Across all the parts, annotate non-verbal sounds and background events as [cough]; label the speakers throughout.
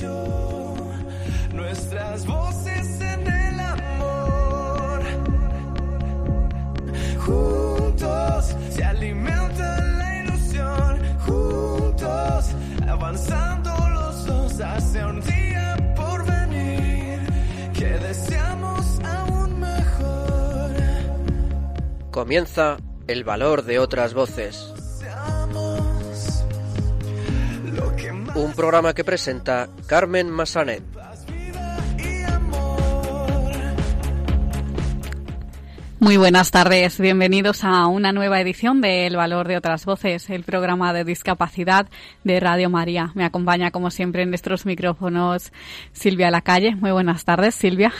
Speaker 1: yo, nuestras voces en el amor. Juntos se alimenta la ilusión, juntos avanzando los dos hacia un día por venir que deseamos aún mejor.
Speaker 2: Comienza el valor de otras voces. Un programa que presenta Carmen Massanet.
Speaker 1: vida y amor.
Speaker 3: Muy buenas tardes, bienvenidos a una nueva edición de El Valor de otras Voces, el programa de discapacidad de Radio María. Me acompaña, como siempre, en nuestros micrófonos Silvia Lacalle. Muy buenas tardes, Silvia.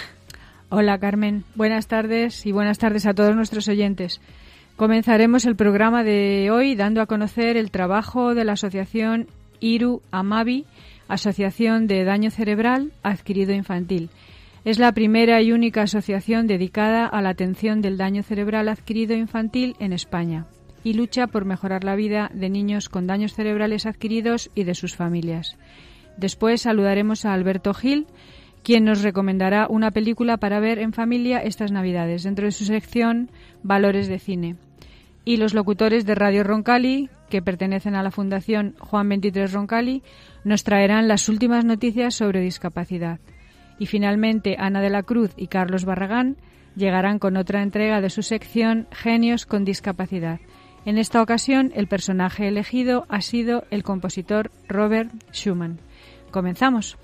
Speaker 4: Hola Carmen, buenas tardes y buenas tardes a todos nuestros oyentes. Comenzaremos el programa de hoy dando a conocer el trabajo de la asociación Iru Amavi, Asociación de Daño Cerebral Adquirido Infantil. Es la primera y única asociación dedicada a la atención del daño cerebral adquirido infantil en España y lucha por mejorar la vida de niños con daños cerebrales adquiridos y de sus familias. Después saludaremos a Alberto Gil, quien nos recomendará una película para ver en familia estas Navidades, dentro de su sección Valores de Cine. Y los locutores de Radio Roncali, que pertenecen a la Fundación Juan 23 Roncali, nos traerán las últimas noticias sobre discapacidad. Y finalmente, Ana de la Cruz y Carlos Barragán llegarán con otra entrega de su sección Genios con discapacidad. En esta ocasión, el personaje elegido ha sido el compositor Robert Schumann. Comenzamos.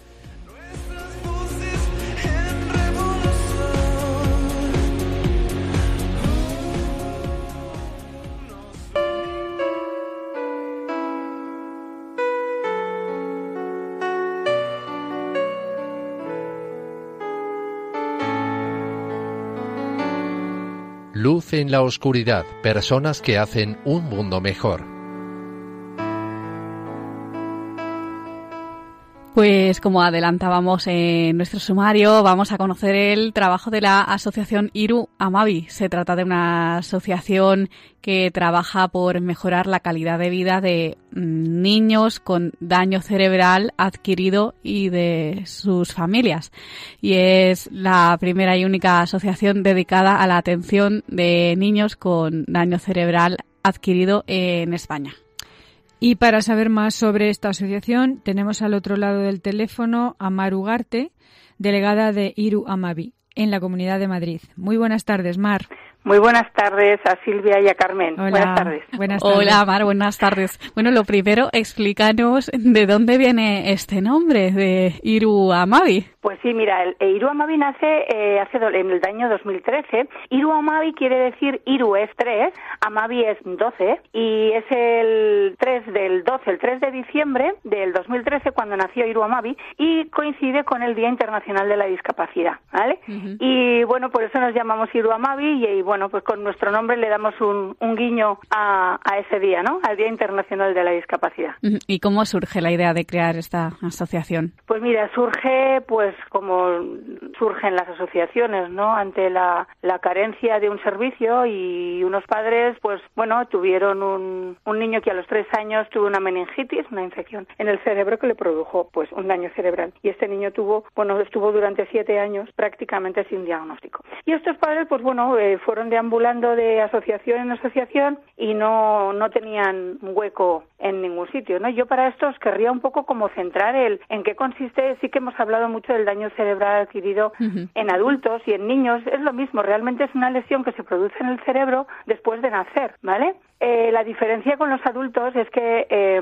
Speaker 1: En
Speaker 5: la oscuridad, personas que hacen un mundo mejor.
Speaker 3: Pues como adelantábamos en nuestro sumario, vamos a conocer el trabajo de la asociación Iru Amavi. Se trata de una asociación que trabaja por mejorar la calidad de vida de mm, niños con daño cerebral adquirido y de sus familias. Y es la primera y única asociación dedicada a la atención de niños con daño cerebral adquirido en España.
Speaker 4: Y para saber más sobre esta asociación, tenemos al otro lado del teléfono a Mar Ugarte, delegada de Iru Amavi, en la Comunidad de Madrid. Muy buenas tardes, Mar.
Speaker 6: Muy buenas tardes a Silvia y a Carmen.
Speaker 4: Hola.
Speaker 6: Buenas tardes.
Speaker 4: Buenas tardes.
Speaker 3: Hola, Mar, buenas tardes. Bueno, lo primero, explícanos de dónde viene este nombre de Iru Amavi.
Speaker 6: Pues sí, mira, el, el Iru Amavi nace eh, hace do- en el año 2013. Iru Amavi quiere decir Iru es 3, Amavi es 12 y es el 3 del 12, el 3 de diciembre del 2013 cuando nació Iru Amavi y coincide con el Día Internacional de la Discapacidad, ¿vale? Y bueno, por eso nos llamamos Iru Amavi y, y, bueno, pues con nuestro nombre le damos un, un guiño a, a ese día, ¿no? Al Día Internacional de la Discapacidad.
Speaker 3: ¿Y cómo surge la idea de crear esta asociación?
Speaker 6: Pues mira, surge pues como surgen las asociaciones, ¿no? Ante la, la carencia de un servicio y unos padres, pues bueno, tuvieron un, un niño que a los tres años tuvo una meningitis, una infección en el cerebro que le produjo pues un daño cerebral. Y este niño tuvo, bueno, estuvo durante siete años prácticamente sin diagnóstico. Y estos padres, pues bueno, eh, fueron deambulando de asociación en asociación y no, no tenían hueco en ningún sitio, ¿no? Yo para esto os querría un poco como centrar el en qué consiste, sí que hemos hablado mucho del daño cerebral adquirido en adultos y en niños, es lo mismo, realmente es una lesión que se produce en el cerebro después de nacer, ¿vale? Eh, la diferencia con los adultos es que, eh,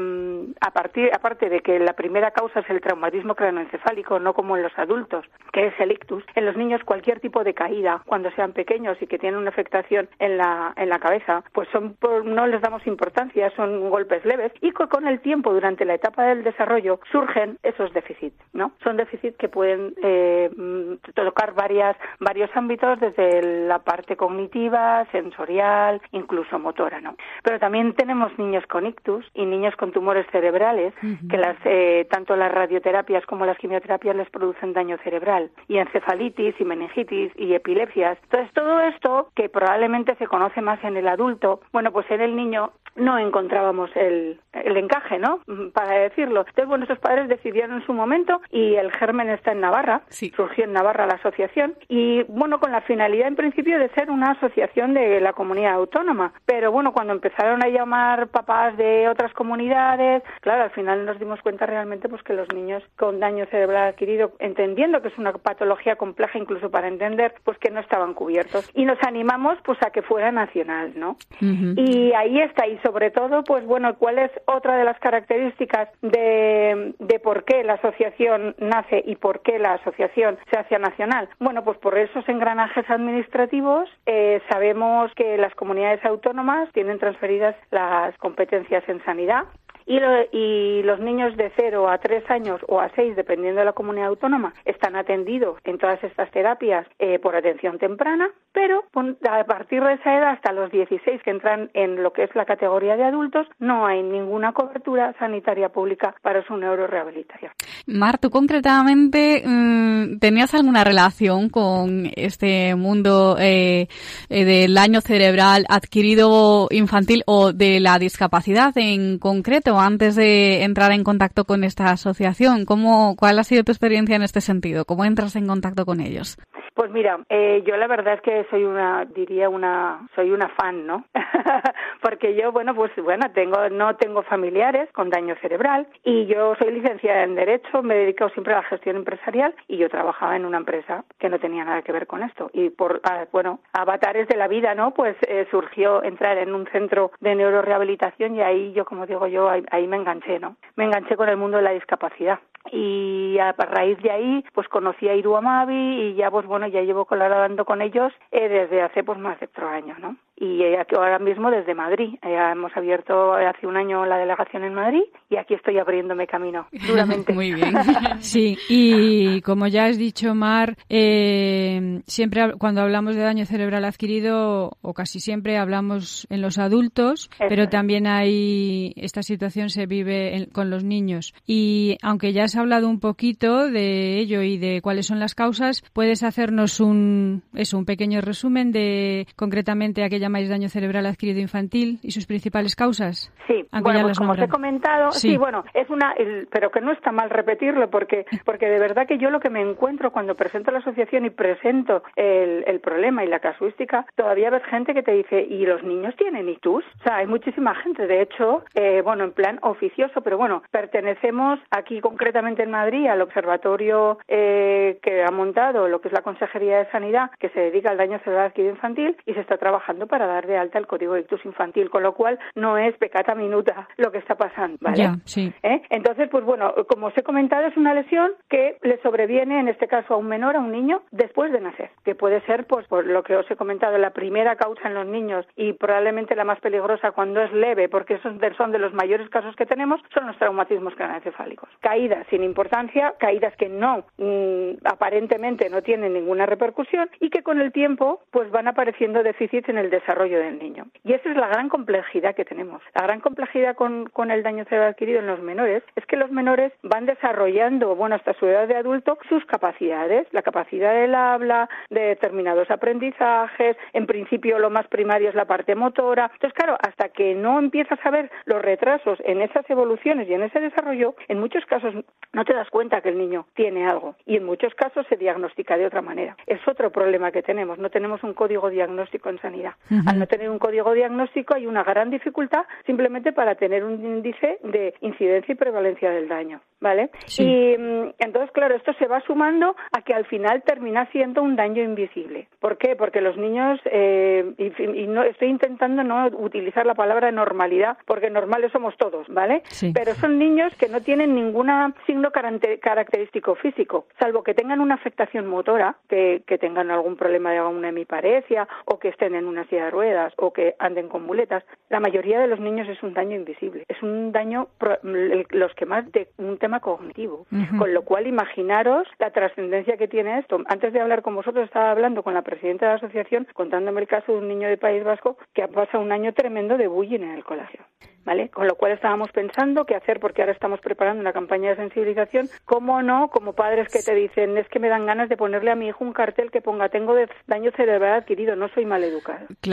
Speaker 6: a partir, aparte de que la primera causa es el traumatismo craneoencefálico, no como en los adultos, que es el ictus, en los niños cualquier tipo de caída, cuando sean pequeños y que tienen una afectación en la, en la cabeza, pues son por- no les damos importancia, son golpes leves y co- con el tiempo, durante la etapa del desarrollo, surgen esos déficits, ¿no? Son déficits que pueden eh, mm, tocar varias, varios ámbitos, desde la parte cognitiva, sensorial, incluso motora, ¿no? Pero también tenemos niños con ictus y niños con tumores cerebrales que las eh, tanto las radioterapias como las quimioterapias les producen daño cerebral y encefalitis y meningitis y epilepsias. Entonces todo esto que probablemente se conoce más en el adulto, bueno, pues en el niño no encontrábamos el, el encaje, ¿no? Mm, Para decirlo. Entonces, bueno, nuestros padres decidieron en su momento y el germen está en Navarra.
Speaker 3: Sí.
Speaker 6: Surgió en Navarra la asociación y, bueno, con la finalidad en principio de ser una asociación de la comunidad autónoma. Pero, bueno, cuando empezaron a llamar papás de otras comunidades, claro, al final nos dimos cuenta realmente pues que los niños con daño cerebral adquirido, entendiendo que es una patología compleja incluso para entender, pues que no estaban cubiertos. Y nos animamos pues a que fuera nacional, ¿no? Y ahí está, y sobre todo, pues bueno, ¿cuál es otra de las características de, de por qué la asociación nace y por qué la asociación se hace nacional? Bueno, pues por esos engranajes administrativos eh, sabemos que las comunidades autónomas tienen transferidas las competencias en sanidad y, lo- y los niños de 0 a 3 años o a 6, dependiendo de la comunidad autónoma, están atendidos en todas estas terapias eh, por atención temprana, pero a partir de esa edad hasta los 16 que entran en lo que es la categoría de adultos, no hay ninguna cobertura sanitaria pública para su neurorehabilitación.
Speaker 3: Mar, tú concretamente mm, tenías alguna relación con este mundo eh, eh, del daño cerebral adquirido infantil o de la discapacidad en concreto antes de entrar en contacto con esta asociación? ¿Cómo, ¿Cuál ha sido tu experiencia en este sentido? ¿Cómo entras en contacto con ellos?
Speaker 6: Pues mira, eh, yo la verdad es que soy una, diría una, soy una fan, ¿no? [laughs] Porque yo, bueno, pues bueno, tengo, no tengo familiares con daño cerebral y yo soy licenciada en Derecho, me he dedicado siempre a la gestión empresarial y yo trabajaba en una empresa que no tenía nada que ver con esto. Y por, ah, bueno, avatares de la vida, ¿no? Pues eh, surgió entrar en un centro de neurorehabilitación y ahí yo, como digo yo, ahí, ahí me enganché, ¿no? Me enganché con el mundo de la discapacidad y a raíz de ahí pues conocí a Iru Amavi y ya pues bueno ya llevo colaborando con ellos eh, desde hace pues más de cuatro años no y eh, aquí ahora mismo desde Madrid Eh, hemos abierto hace un año la delegación en Madrid y aquí estoy abriéndome camino [laughs] duramente
Speaker 3: Muy bien. [laughs]
Speaker 4: Sí, y como ya has dicho, Mar, eh, siempre cuando hablamos de daño cerebral adquirido, o casi siempre hablamos en los adultos,
Speaker 6: Eso
Speaker 4: pero
Speaker 6: es.
Speaker 4: también hay esta situación se vive en- con los niños. Y aunque ya has hablado un poquito de ello y de cuáles son las causas, puedes hacernos un eso, un pequeño resumen de concretamente a qué llamáis daño cerebral adquirido infantil y sus principales causas.
Speaker 6: Sí,
Speaker 4: Aunque
Speaker 6: bueno, pues como os he comentado, sí.
Speaker 4: Sí.
Speaker 6: bueno, es una, el- pero que no está mal repetirlo porque, porque de verdad que yo lo que me encuentro cuando presento la asociación y presento el, el problema y la casuística, todavía ves gente que te dice, ¿y los niños tienen ictus? O sea, hay muchísima gente, de hecho, eh, bueno, en plan oficioso, pero bueno, pertenecemos aquí concretamente en Madrid al observatorio eh, que ha montado lo que es la Consejería de Sanidad, que se dedica al daño cerebral adquirido infantil y se está trabajando para dar de alta el código ictus infantil, con lo cual no es pecata minuta lo que está pasando, ¿vale?
Speaker 4: Sí.
Speaker 6: ¿Eh? Entonces, pues bueno, como os he comentado, es una lesión que le sobreviene, en este caso, a un menor, a un niño, después de nacer, que puede ser, pues, por lo que os he comentado, la primera causa en los niños y probablemente la más peligrosa cuando es leve, porque esos son de los mayores casos que tenemos, son los traumatismos craneoencefálicos. Caídas sin importancia, caídas que no, mm, aparentemente no tienen ninguna repercusión y que con el tiempo, pues van apareciendo déficits en el desarrollo del niño. Y esa es la gran complejidad que tenemos. La gran complejidad con, con el daño cerebral adquirido en los menores es que los menores van desarrollando, bueno, hasta su edad de adulto, sus capacidades, la capacidad del habla, de determinados aprendizajes, en principio lo más primario es la parte motora. Entonces, claro, hasta que no empiezas a ver los retrasos en esas evoluciones y en ese desarrollo, en muchos casos no te das cuenta que el niño tiene algo y en muchos casos se diagnostica de otra manera. Es otro problema que tenemos, no tenemos un código diagnóstico en sanidad. Al no tener un código diagnóstico hay una gran dificultad simplemente para tener un índice de incidencia y prevalencia del daño, ¿vale?
Speaker 4: Sí.
Speaker 6: Y mm, entonces, claro, esto se va sumando a que al final termina siendo un daño invisible. ¿Por qué? Porque los niños, eh, y, y no estoy intentando no utilizar la palabra normalidad, porque normales somos todos, ¿vale?
Speaker 4: Sí.
Speaker 6: Pero son niños que no tienen ningún signo característico físico, salvo que tengan una afectación motora, que, que tengan algún problema de una hemiparesia, o que estén en una silla de ruedas, o que anden con muletas. La mayoría de los niños es un daño invisible, es un daño, pro- los que más de un tema cognitivo. Con lo cual, imaginaros la trascendencia que tiene esto. Antes de hablar con vosotros, estaba hablando con la presidenta de la asociación, contándome el caso de un niño de País Vasco que ha pasado un año tremendo de bullying en el colegio. ¿vale? Con lo cual estábamos pensando qué hacer porque ahora estamos preparando una campaña de sensibilización. ¿Cómo no? Como padres que te dicen, es que me dan ganas de ponerle a mi hijo un cartel que ponga, tengo de- daño cerebral adquirido, no soy mal educado.
Speaker 3: Claro,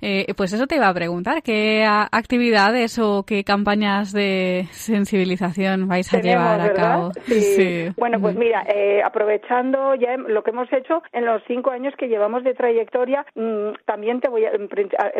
Speaker 3: Eh, pues eso te iba a preguntar, ¿qué actividades o qué campañas de sensibilización vais a llevar a cabo? [laughs]
Speaker 6: Sí. Bueno, pues
Speaker 3: Mm.
Speaker 6: mira, eh, aprovechando ya lo que hemos hecho en los cinco años que llevamos de trayectoria, mm, también te voy a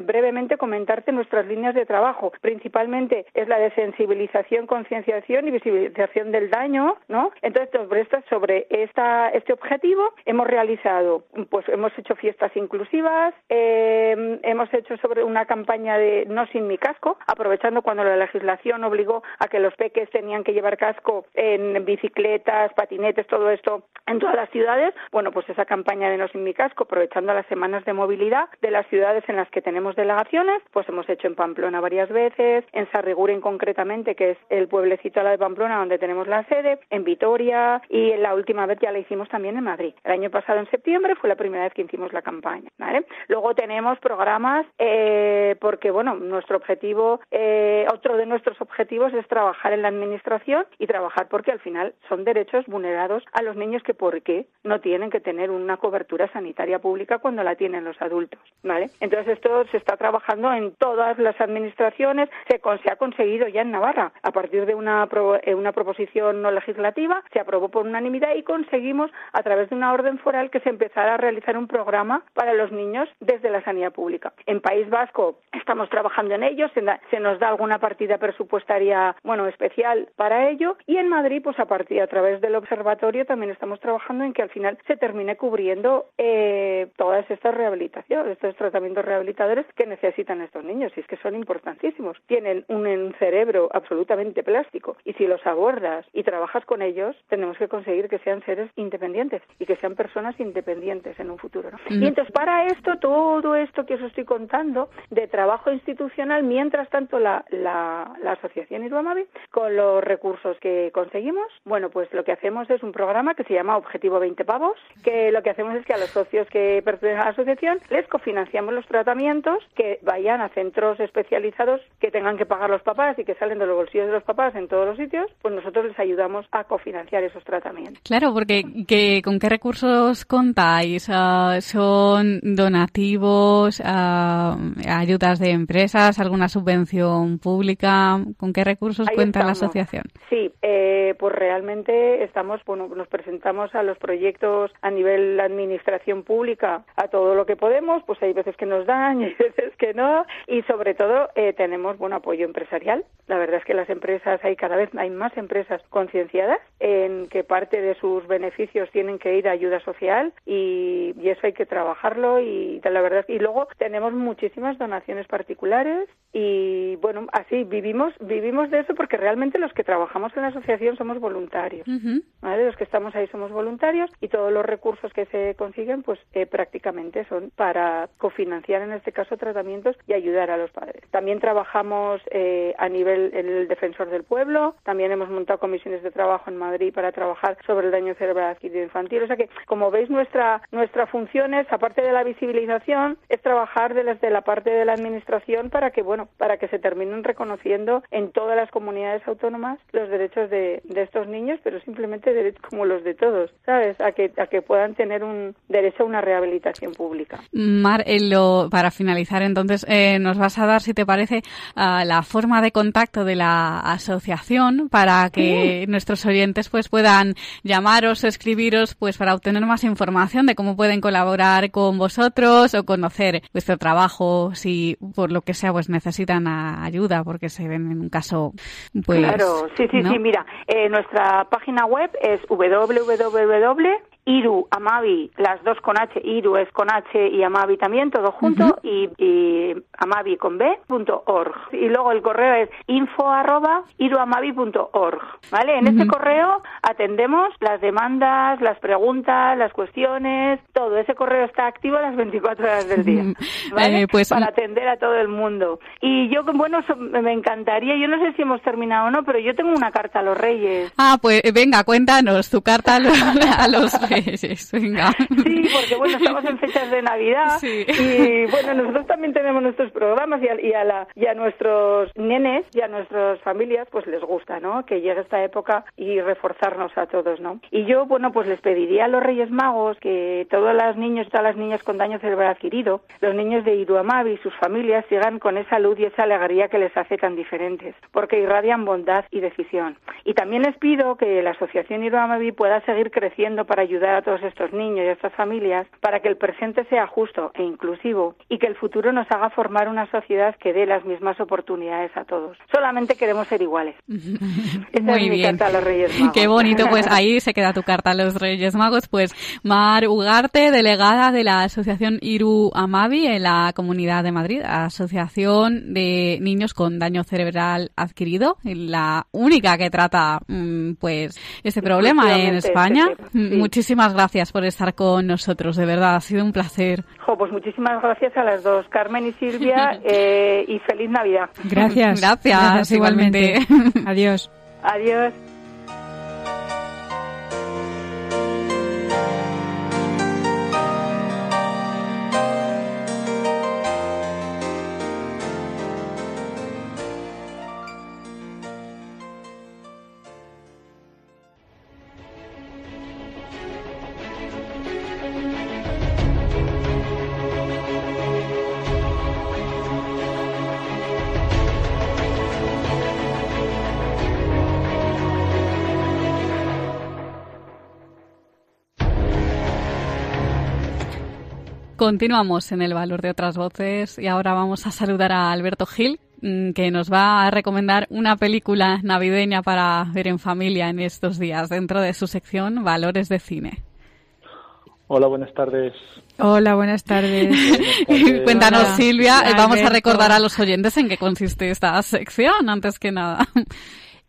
Speaker 6: brevemente comentarte nuestras líneas de trabajo. Principalmente es la de sensibilización, concienciación y visibilización del daño, ¿no? Entonces, sobre esta, sobre esta, este objetivo hemos realizado, pues hemos hecho fiestas inclusivas, eh, hemos hecho sobre una campaña de no sin mi casco, aprovechando cuando la legislación obligó a que los peques tenían que llevar casco en bicicletas, patinetes, todo esto en todas las ciudades. Bueno, pues esa campaña de no sin mi casco, aprovechando las semanas de movilidad de las ciudades en las que tenemos delegaciones, pues hemos hecho en Pamplona varias veces, en Sarriguren concretamente, que es el pueblecito a la de Pamplona donde tenemos la sede, en Vitoria y la última vez ya la hicimos también en Madrid. El año pasado en septiembre fue la primera vez que hicimos la campaña. Luego tenemos programas eh, porque, bueno, nuestro objetivo, eh, otro de nuestros objetivos es trabajar en la administración y trabajar porque al final son derechos vulnerados a los niños que por qué no tienen que tener una cobertura sanitaria pública cuando la tienen los adultos, ¿vale? Entonces esto se está trabajando en todas las administraciones, se, con- se ha conseguido ya en Navarra a partir de una, pro- eh, una proposición no legislativa, se aprobó por unanimidad y conseguimos a través de una orden foral que se empezara a realizar un programa para los niños desde la sanidad pública. En País Vasco estamos trabajando en ello, se, da- se nos da alguna partida presupuestaria, bueno, especial para ello y en Madrid, pues a partir a través del observatorio también estamos trabajando en que al final se termine cubriendo eh, todas estas rehabilitaciones, estos tratamientos rehabilitadores que necesitan estos niños y es que son importantísimos. Tienen un, un cerebro absolutamente plástico y si los abordas y trabajas con ellos, tenemos que conseguir que sean seres independientes y que sean personas independientes en un futuro. ¿no?
Speaker 3: Mm.
Speaker 6: Y entonces para esto, todo esto que os estoy contando de trabajo institucional, mientras tanto la, la, la asociación Iruamavi, con los recursos que conseguimos, bueno, pues lo que hacemos es un programa que se llama Objetivo 20 Pavos, que lo que hacemos es que a los socios que pertenecen a la asociación les cofinanciamos los tratamientos que vayan a centros especializados que tengan que pagar los papás y que salen de los bolsillos de los papás en todos los sitios, pues nosotros les ayudamos a cofinanciar esos tratamientos.
Speaker 3: Claro, porque que, ¿con qué recursos contáis? Ah, ¿Son donativos, ah, ayudas de empresas, alguna subvención pública? ¿Con qué recursos
Speaker 6: Ahí
Speaker 3: cuenta la
Speaker 6: estamos.
Speaker 3: asociación?
Speaker 6: Sí, eh, pues realmente estamos, bueno, nos presentamos a los proyectos a nivel administración pública a todo lo que podemos, pues hay veces que nos dan [laughs] y hay veces que no, y sobre todo eh, tenemos buen apoyo empresarial. La verdad es que las empresas, hay cada vez hay más empresas concienciadas en que parte de sus beneficios tienen que ir a ayuda social y, y eso hay que trabajarlo y la verdad y luego tenemos muchísimas donaciones particulares y bueno así vivimos vivimos de eso porque realmente los que trabajamos en la asociación somos voluntarios
Speaker 3: Ujú.
Speaker 6: ¿vale? los que estamos ahí somos voluntarios y todos los recursos que se consiguen pues eh, prácticamente son para cofinanciar en este caso tratamientos y ayudar a los padres también trabajamos eh, a nivel en el defensor del pueblo también hemos montado comisiones de trabajo en Madrid para trabajar sobre el daño cerebral adquirido infantil o sea que como veis nuestra nuestra función es aparte de la visibilización es trabajar desde la parte de la administración para que bueno para que se terminen reconociendo en todas las comunidades autónomas los derechos de, de estos niños pero simplemente derechos como los de todos sabes a que a que puedan tener un derecho a una rehabilitación pública.
Speaker 3: Mar, eh, lo- para finalizar, entonces, eh, nos vas a dar, si te parece, ah, la forma de contacto de la asociación para que nuestros oyentes pues puedan llamaros o escribiros pues para obtener más información de cómo pueden colaborar con vosotros o conocer vuestro trabajo si por lo que sea pues necesitan ayuda porque se ven en un caso pues
Speaker 6: claro sí sí
Speaker 3: ¿no?
Speaker 6: sí mira eh, nuestra página web es www Iru, Amavi, las dos con H, Iru es con H y Amavi también, todo junto, y, y Amavi con B, punto org. Y luego el correo es info arroba iruamavi.org, ¿vale? En ese correo atendemos las demandas, las preguntas, las cuestiones, todo. Ese correo está activo las 24 horas del día, [laughs] ¿vale?
Speaker 3: Eh, pues-
Speaker 6: Para atender a todo el mundo. Y yo, bueno, me encantaría, yo no sé si hemos terminado o no, pero yo tengo una carta a los reyes.
Speaker 3: Ah, pues venga, cuéntanos tu carta a los, [laughs] a los Reyes, [laughs] venga.
Speaker 6: Sí, porque bueno, estamos en fechas de Navidad
Speaker 3: Sí.
Speaker 6: y bueno, nosotros también tenemos nuestros programas y a, y a la, y a nuestros nenes y a nuestras familias pues les gusta, ¿no? Que llegue esta época y reforzarnos a todos, ¿no? Y yo, bueno, pues les pediría a los Reyes Magos que todos los niños y todas las niñas con daño cerebral adquirido, los niños de Iruamabi y sus familias sigan con esa luz y esa alegría que les hace tan diferentes, porque irradian bondad y decisión. Y también les pido que la Asociación Iruamabi pueda seguir creciendo para ayudar a todos estos niños y a estas familias para que el presente sea justo e inclusivo y que el futuro nos haga formar una sociedad que dé las mismas oportunidades a todos. Solamente queremos ser iguales. [laughs]
Speaker 3: Muy
Speaker 6: es mi
Speaker 3: bien.
Speaker 6: carta a los Reyes [laughs] Magos.
Speaker 3: Qué bonito, pues [laughs] ahí se queda tu carta a los Reyes Magos. Pues Mar Ugarte, delegada de la Asociación Iru Amavi en la Comunidad de Madrid, Asociación de Niños con Daño Cerebral Adquirido, la única que trata mm, pues este problema en España.
Speaker 6: este sí.
Speaker 3: Muchísimas gracias por estar con nosotros, de verdad, ha sido un placer.
Speaker 6: Jo, pues muchísimas gracias a las dos, Carmen y Silvia, [laughs] eh, y feliz Navidad.
Speaker 4: Gracias.
Speaker 3: Gracias, igualmente.
Speaker 4: Adiós.
Speaker 6: Adiós.
Speaker 3: Continuamos en el valor de otras voces y ahora vamos a saludar a Alberto Gil, mm, que nos va a recomendar una película navideña para ver en familia en estos días dentro de su sección Valores de Cine.
Speaker 7: Hola, buenas tardes.
Speaker 4: Hola, buenas tardes. [laughs]
Speaker 3: Cuéntanos,
Speaker 4: Hola,
Speaker 3: Silvia, vamos a recordar a los oyentes en qué consiste esta sección, antes que nada.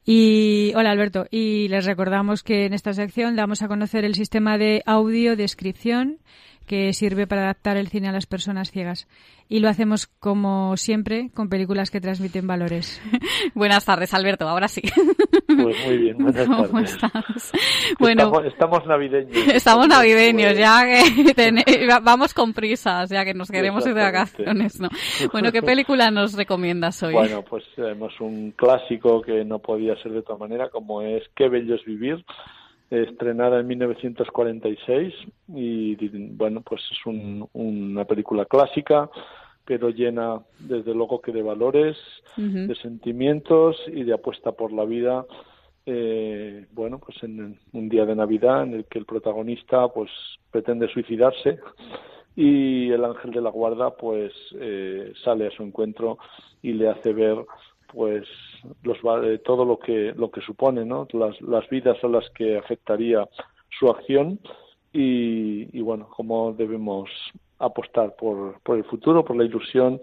Speaker 4: Y hola Alberto, y les recordamos que en esta sección damos a conocer el sistema de audiodescripción que sirve para adaptar el cine a las personas ciegas. Y lo hacemos como siempre con películas que transmiten valores. [laughs]
Speaker 3: Buenas tardes, Alberto, ahora sí.
Speaker 7: Pues muy bien, buenas [laughs]
Speaker 3: ¿Cómo
Speaker 7: tardes.
Speaker 3: estás? Bueno,
Speaker 7: Estamos, estamos navideños.
Speaker 3: Estamos navideños,
Speaker 7: Pues,
Speaker 3: ya que [laughs] vamos con prisas, ya que nos queremos ir de vacaciones, ¿no? Bueno, ¿qué película nos recomiendas hoy?
Speaker 7: Bueno, pues tenemos un clásico que no podía ser de otra manera, como es Qué bello es vivir, estrenada en 1946 y bueno, pues es un- una película clásica, pero llena desde luego que de valores, de sentimientos y de apuesta por la vida. eh, bueno, pues en un día de Navidad en el que el protagonista pues pretende suicidarse y el ángel de la guarda pues eh, sale a su encuentro y le hace ver pues los eh, todo lo que lo que supone no las, las vidas a las que afectaría su acción y, y bueno cómo debemos apostar por, por el futuro por la ilusión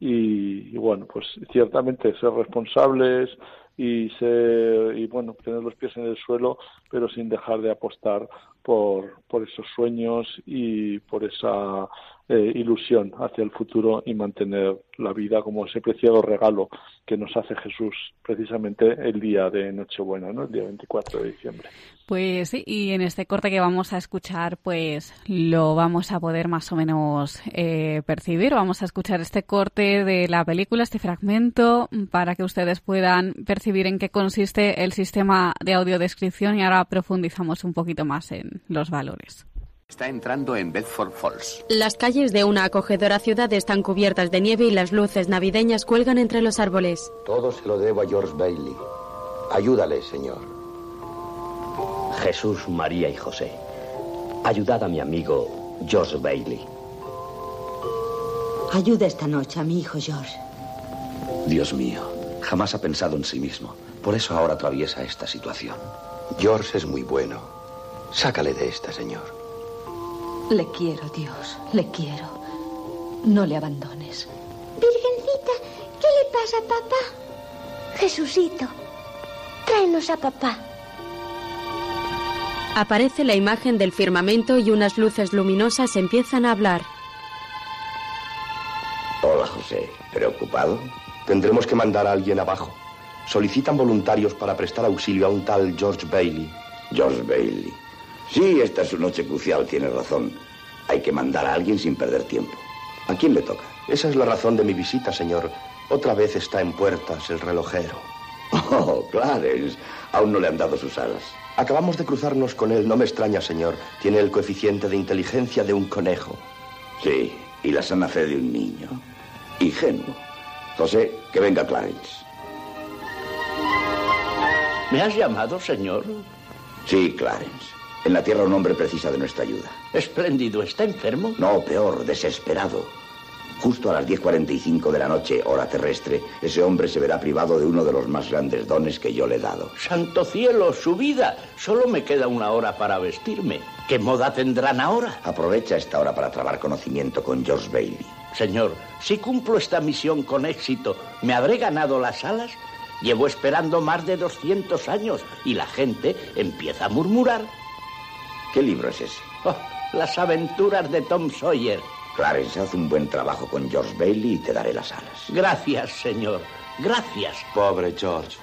Speaker 7: y, y bueno pues ciertamente ser responsables y ser y bueno tener los pies en el suelo pero sin dejar de apostar por por esos sueños y por esa eh, ilusión hacia el futuro y mantener la vida como ese preciado regalo que nos hace Jesús precisamente el día de Nochebuena, ¿no? El día 24 de diciembre.
Speaker 3: Pues sí, y en este corte que vamos a escuchar, pues lo vamos a poder más o menos eh, percibir. Vamos a escuchar este corte de la película, este fragmento, para que ustedes puedan percibir en qué consiste el sistema de audiodescripción y ahora profundizamos un poquito más en los valores.
Speaker 8: Está entrando en Bedford Falls.
Speaker 9: Las calles de una acogedora ciudad están cubiertas de nieve y las luces navideñas cuelgan entre los árboles.
Speaker 10: Todo se lo debo a George Bailey. Ayúdale, señor.
Speaker 11: Jesús, María y José. Ayudad a mi amigo George Bailey.
Speaker 12: Ayuda esta noche a mi hijo George.
Speaker 11: Dios mío, jamás ha pensado en sí mismo. Por eso ahora atraviesa esta situación.
Speaker 10: George es muy bueno. Sácale de esta, señor.
Speaker 12: Le quiero, Dios, le quiero. No le abandones.
Speaker 13: Virgencita, ¿qué le pasa a papá? Jesucito, tráenos a papá.
Speaker 9: Aparece la imagen del firmamento y unas luces luminosas empiezan a hablar.
Speaker 11: Hola, José. ¿Preocupado?
Speaker 10: Tendremos que mandar a alguien abajo. Solicitan voluntarios para prestar auxilio a un tal George Bailey.
Speaker 11: George Bailey. Sí, esta es su noche crucial, tiene razón. Hay que mandar a alguien sin perder tiempo. ¿A quién le toca?
Speaker 14: Esa es la razón de mi visita, señor. Otra vez está en puertas el relojero.
Speaker 11: Oh, Clarence. Aún no le han dado sus alas.
Speaker 14: Acabamos de cruzarnos con él. No me extraña, señor. Tiene el coeficiente de inteligencia de un conejo.
Speaker 11: Sí, y la sana fe de un niño. Ingenuo. José, que venga Clarence.
Speaker 15: ¿Me has llamado, señor?
Speaker 11: Sí, Clarence. En la Tierra un hombre precisa de nuestra ayuda.
Speaker 15: Espléndido. ¿Está enfermo?
Speaker 11: No, peor, desesperado. Justo a las 10.45 de la noche, hora terrestre, ese hombre se verá privado de uno de los más grandes dones que yo le he dado.
Speaker 15: Santo cielo, su vida. Solo me queda una hora para vestirme. ¿Qué moda tendrán ahora?
Speaker 11: Aprovecha esta hora para trabar conocimiento con George Bailey.
Speaker 15: Señor, si cumplo esta misión con éxito, ¿me habré ganado las alas? Llevo esperando más de 200 años y la gente empieza a murmurar.
Speaker 11: ¿Qué libro es ese?
Speaker 15: Oh, las aventuras de Tom Sawyer.
Speaker 11: Clarence, haz un buen trabajo con George Bailey y te daré las alas.
Speaker 15: Gracias, señor. Gracias.
Speaker 14: Pobre George.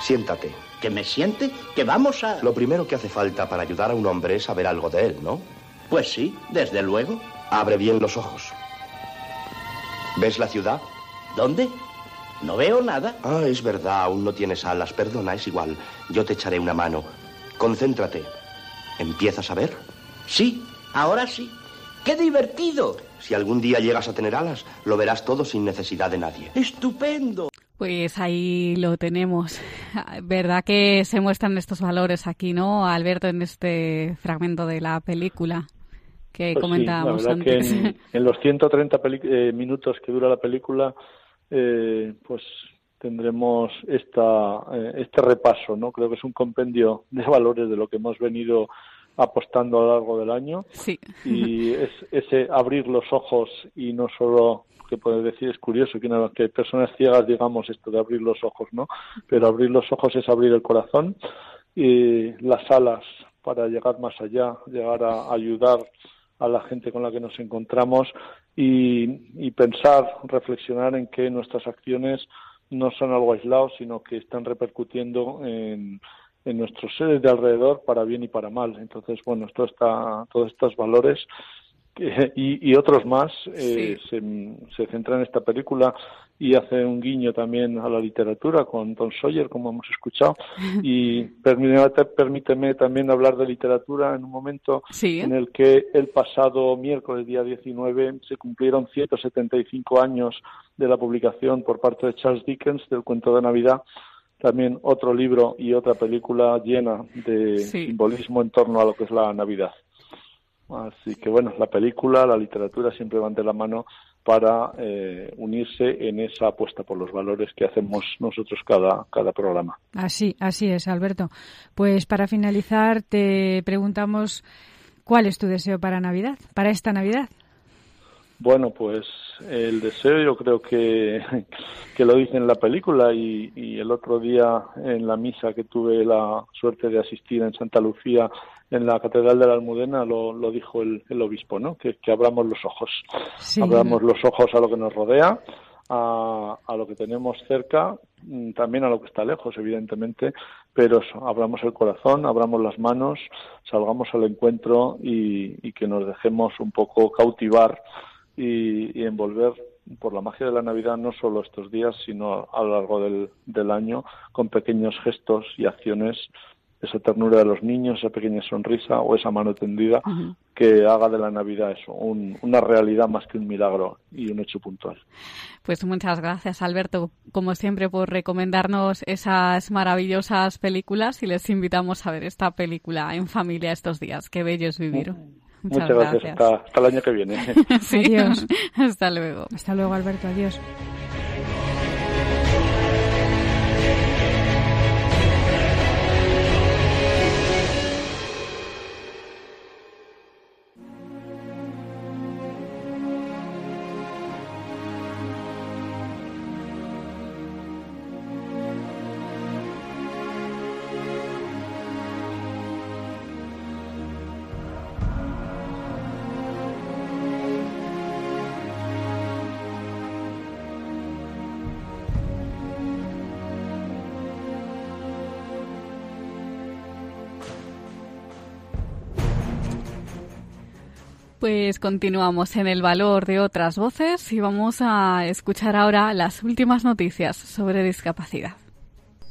Speaker 14: Siéntate.
Speaker 15: ¿Que me siente? ¿Que vamos a...?
Speaker 14: Lo primero que hace falta para ayudar a un hombre es saber algo de él, ¿no?
Speaker 15: Pues sí, desde luego.
Speaker 14: Abre bien los ojos. ¿Ves la ciudad?
Speaker 15: ¿Dónde? No veo nada.
Speaker 14: Ah, es verdad, aún no tienes alas. Perdona, es igual. Yo te echaré una mano. Concéntrate. ¿Empiezas a ver?
Speaker 15: Sí, ahora sí. ¡Qué divertido!
Speaker 14: Si algún día llegas a tener alas, lo verás todo sin necesidad de nadie.
Speaker 15: ¡Estupendo!
Speaker 3: Pues ahí lo tenemos. ¿Verdad que se muestran estos valores aquí, no, Alberto, en este fragmento de la película que
Speaker 7: Pues sí,
Speaker 3: comentábamos
Speaker 7: la verdad
Speaker 3: antes?
Speaker 7: que en, en los 130 peli- eh, minutos que dura la película, eh, pues tendremos esta, eh, este repaso, ¿no? Creo que es un compendio de valores de lo que hemos venido apostando a lo largo del año
Speaker 3: Sí.
Speaker 7: y es ese abrir los ojos y no solo que puedes decir es curioso que, una- que personas ciegas digamos esto de abrir los ojos no pero abrir los ojos es abrir el corazón y las alas para llegar más allá llegar a ayudar a la gente con la que nos encontramos y, y pensar reflexionar en que nuestras acciones no son algo aislado sino que están repercutiendo en en nuestros seres de alrededor para bien y para mal. Entonces, bueno, esto está, todos estos valores y, y otros más eh, se, se centran en esta película y hace un guiño también a la literatura con Tom Sawyer, como hemos escuchado. [laughs] Y permíteme, permíteme también hablar de literatura en un momento
Speaker 3: Sí.
Speaker 7: en el que el pasado miércoles, día 19, se cumplieron 175 años de la publicación por parte de Charles Dickens del cuento de Navidad también otro libro y otra película llena de
Speaker 3: Sí.
Speaker 7: simbolismo en torno a lo que es la Navidad. Así que bueno, la película, la literatura siempre van de la mano para eh, unirse en esa apuesta por los valores que hacemos nosotros cada, cada programa.
Speaker 4: Así, así es, Alberto. Pues para finalizar, te preguntamos cuál es tu deseo para Navidad, para esta Navidad.
Speaker 7: Bueno, pues el deseo yo creo que, que lo dice en la película y, y el otro día en la misa que tuve la suerte de asistir en Santa Lucía en la Catedral de la Almudena lo, lo dijo el, el obispo, ¿no? Que, que abramos los ojos,
Speaker 4: Sí.
Speaker 7: abramos los ojos a lo que nos rodea, a, a lo que tenemos cerca, mm, también a lo que está lejos, evidentemente, pero eso, abramos el corazón, abramos las manos, salgamos al encuentro y, y que nos dejemos un poco cautivar y, y envolver por la magia de la Navidad no solo estos días, sino a lo largo del, del año, con pequeños gestos y acciones, esa ternura de los niños, esa pequeña sonrisa o esa mano tendida que haga de la Navidad eso, un- una realidad más que un milagro y un hecho puntual.
Speaker 3: Pues muchas gracias, Alberto, como siempre, por recomendarnos esas maravillosas películas y les invitamos a ver esta película en familia estos días. Qué bello es vivir. Muchas,
Speaker 7: Muchas gracias. Hasta, hasta el año que viene. [laughs]
Speaker 3: Sí.
Speaker 4: Adiós.
Speaker 3: Hasta luego.
Speaker 4: Hasta luego, Alberto. Adiós.
Speaker 3: Pues continuamos en el valor de otras voces y vamos a escuchar ahora las últimas noticias sobre discapacidad.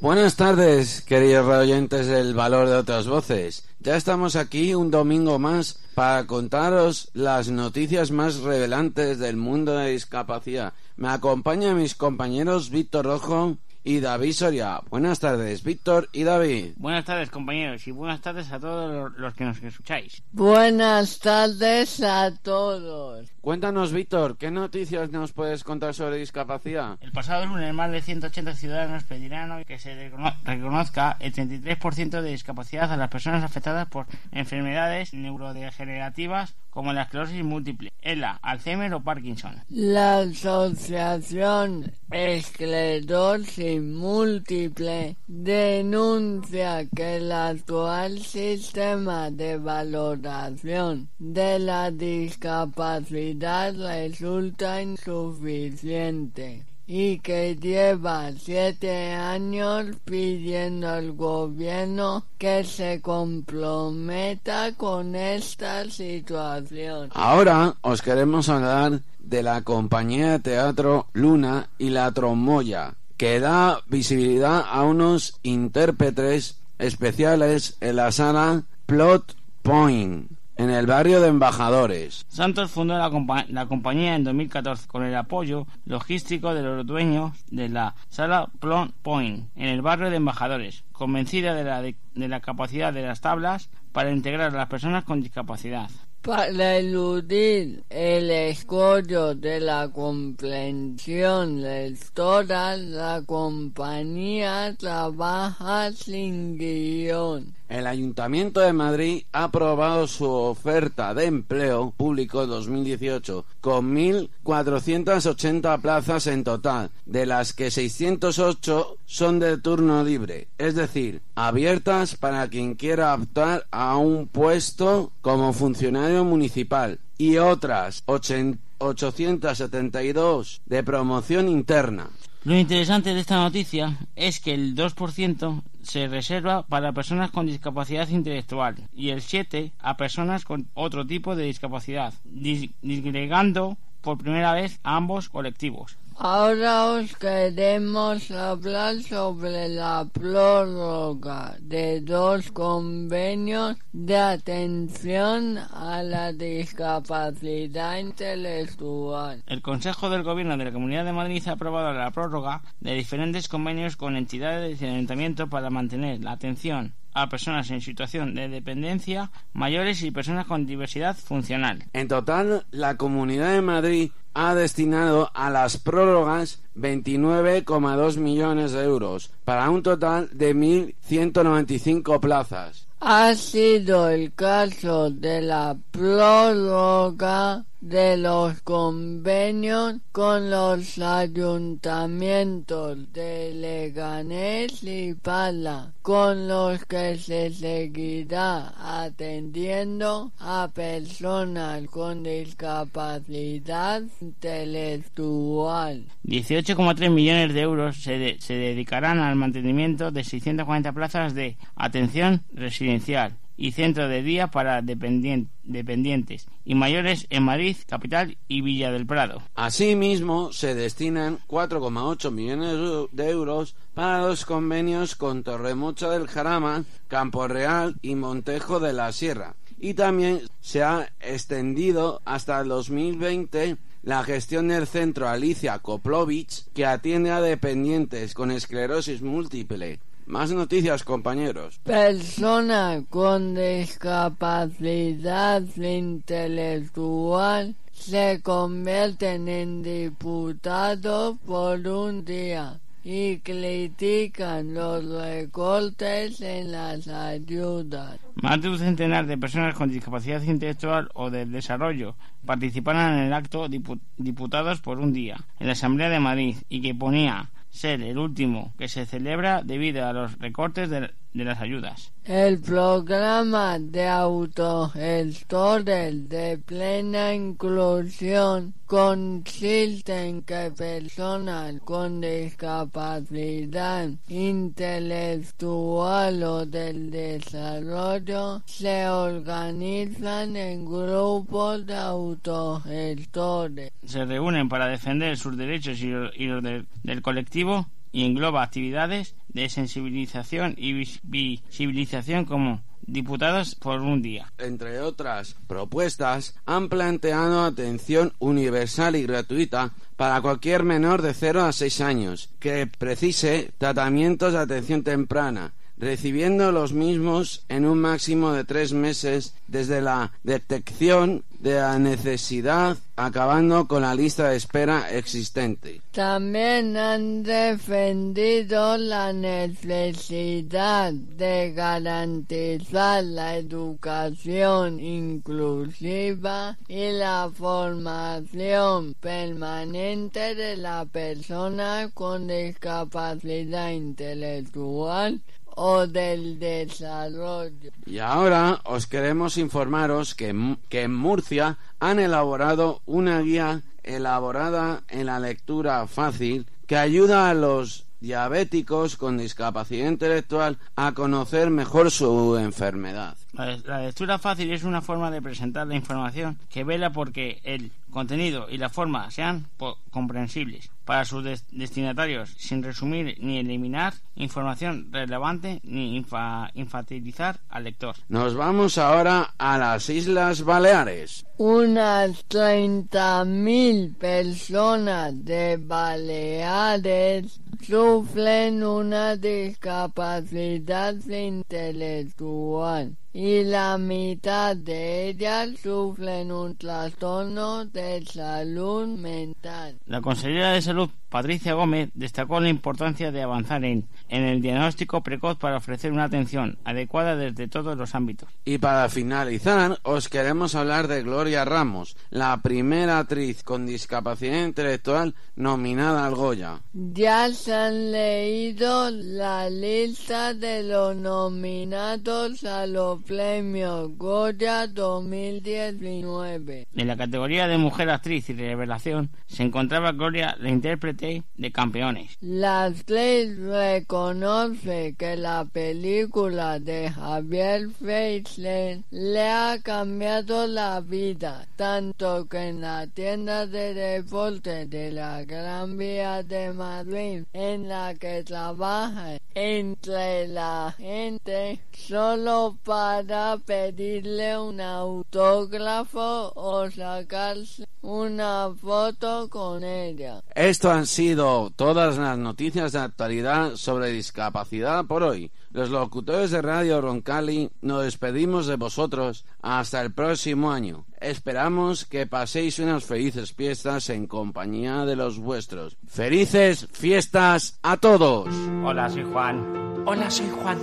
Speaker 16: Buenas tardes, queridos oyentes del valor de otras voces. Ya estamos aquí un domingo más para contaros las noticias más revelantes del mundo de discapacidad. Me acompañan mis compañeros Víctor Rojo y David Soria. Buenas tardes, Víctor y David.
Speaker 17: Buenas tardes, compañeros, y buenas tardes a todos los que nos escucháis.
Speaker 18: Buenas tardes a todos.
Speaker 16: Cuéntanos, Víctor, ¿qué noticias nos puedes contar sobre discapacidad?
Speaker 17: El pasado lunes, más de 180 ciudadanos pedirán que se reconozca el 33% de discapacidad a las personas afectadas por enfermedades neurodegenerativas como la esclerosis múltiple, ELA, Alzheimer o Parkinson.
Speaker 18: La Asociación Esclerosis Múltiple denuncia que el actual sistema de valoración de la discapacidad resulta insuficiente y que lleva siete años pidiendo al gobierno que se comprometa con esta situación.
Speaker 16: Ahora os queremos hablar de la compañía de teatro Luna y la Tromboya, que da visibilidad a unos intérpretes especiales en la sala Plot Point en el barrio de Embajadores.
Speaker 17: Santos fundó la, la, compañía en 2014 con el apoyo logístico de los dueños de la sala Plot Point en el barrio de Embajadores, convencida de la, de, de la capacidad de las tablas para integrar a las personas con discapacidad.
Speaker 18: Para eludir el escollo de la comprensión lectora, la compañía trabaja sin guion.
Speaker 16: El Ayuntamiento de Madrid ha aprobado su oferta de empleo público 2018 con 1.480 plazas en total, de las que 608 son de turno libre, es decir, abiertas para quien quiera optar a un puesto como funcionario municipal y otras 872 de promoción interna.
Speaker 17: Lo interesante de esta noticia es que el 2% se reserva para personas con discapacidad intelectual y el 7% a personas con otro tipo de discapacidad, disgregando por primera vez a ambos colectivos.
Speaker 18: Ahora os queremos hablar sobre la prórroga de dos convenios de atención a la discapacidad intelectual.
Speaker 17: El Consejo del Gobierno de la Comunidad de Madrid ha aprobado la prórroga de diferentes convenios con entidades de ayuntamiento para mantener la atención a personas en situación de dependencia, mayores y personas con diversidad funcional.
Speaker 16: En total, la Comunidad de Madrid ha destinado a las prórrogas 29,2 millones de euros para un total de 1.195 plazas.
Speaker 18: Ha sido el caso de la prórroga de los convenios con los ayuntamientos de Leganés y Pala, con los que se seguirá atendiendo a personas con discapacidad intelectual.
Speaker 17: 18,3 millones de euros se, se dedicarán al mantenimiento de 640 plazas de atención residencial y centro de día para dependientes y mayores en Madrid, Capital y Villa del Prado.
Speaker 16: Asimismo, se destinan 4,8 millones de euros para los convenios con Torremocha del Jarama, Campo Real y Montejo de la Sierra. Y también se ha extendido hasta el 2020 la gestión del centro Alicia Koplovich, que atiende a dependientes con esclerosis múltiple más noticias, compañeros.
Speaker 18: Personas con discapacidad intelectual se convierten en diputados por un día y critican los recortes en las ayudas.
Speaker 17: Más de un centenar de personas con discapacidad intelectual o de desarrollo participaron en el acto diputados por un día en la Asamblea de Madrid y que ponía ser el último que se celebra debido a los recortes de, de las ayudas.
Speaker 18: El programa de autogestores de plena inclusión consiste en que personas con discapacidad intelectual o del desarrollo se organizan en grupos de autogestores.
Speaker 17: Se reúnen para defender sus derechos y los, del colectivo y engloba actividades de sensibilización y vis- visibilización como diputados por un día.
Speaker 16: Entre otras propuestas, han planteado atención universal y gratuita para cualquier menor de 0 a 6 años que precise tratamientos de atención temprana, recibiendo los mismos en un máximo de tres meses desde la detección de la necesidad, acabando con la lista de espera existente.
Speaker 18: También han defendido la necesidad de garantizar la educación inclusiva y la formación permanente de la persona con discapacidad intelectual o del desarrollo.
Speaker 16: Y ahora os queremos informaros que, en- que en Murcia han elaborado una guía elaborada en la lectura fácil que ayuda a los diabéticos con discapacidad intelectual a conocer mejor su enfermedad.
Speaker 17: La, lectura fácil es una forma de presentar la información que vela porque el contenido y la forma sean comprensibles para sus des- destinatarios, sin resumir ni eliminar información relevante ni infa- infantilizar al lector.
Speaker 16: Nos vamos ahora a las Islas Baleares.
Speaker 18: Unas 30.000 personas de Baleares sufren una discapacidad intelectual y la mitad de ellas sufren un trastorno de salud mental.
Speaker 17: La consejera de Salud, Patricia Gómez, destacó la importancia de avanzar en, en el diagnóstico precoz para ofrecer una atención adecuada desde todos los ámbitos.
Speaker 16: Y para finalizar, os queremos hablar de Gloria Ramos, la primera actriz con discapacidad intelectual nominada al Goya.
Speaker 18: Ya se han leído la lista de los nominados a los premios Goya 2019.
Speaker 17: En la categoría de mujer actriz y revelación se encontraba Gloria, la intérprete de Campeones.
Speaker 18: La actriz reconoce que la película de Javier Feisley le ha cambiado la vida, tanto que en la tienda de deportes de la Gran Vía de Madrid, en la que trabaja entre la gente, solo para pedirle un autógrafo o sacarse una foto con ella.
Speaker 16: Esto han sido todas las noticias de actualidad sobre discapacidad por hoy. Los locutores de Radio Roncali nos despedimos de vosotros hasta el próximo año. Esperamos que paséis unas felices fiestas en compañía de los vuestros. Felices fiestas a todos.
Speaker 17: Hola, soy Juan.
Speaker 19: Hola, soy Juan.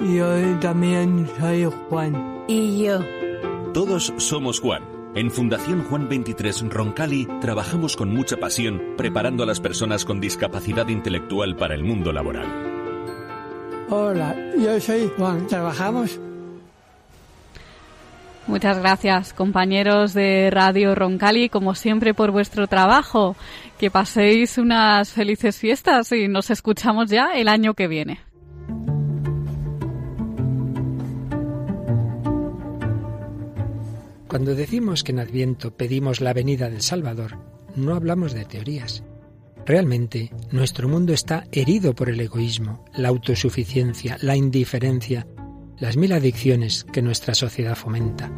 Speaker 20: Yo también soy Juan.
Speaker 12: Y yo.
Speaker 21: Todos somos Juan. En Fundación Juan 23 Roncali trabajamos con mucha pasión preparando a las personas con discapacidad intelectual para el mundo laboral.
Speaker 20: Hola, yo soy Juan. ¿Trabajamos?
Speaker 3: Muchas gracias, compañeros de Radio Roncali, como siempre, por vuestro trabajo. Que paséis unas felices fiestas y nos escuchamos ya el año que viene.
Speaker 22: Cuando decimos que en Adviento pedimos la venida del Salvador, no hablamos de teorías. Realmente, nuestro mundo está herido por el egoísmo, la autosuficiencia, la indiferencia, las mil adicciones que nuestra sociedad fomenta.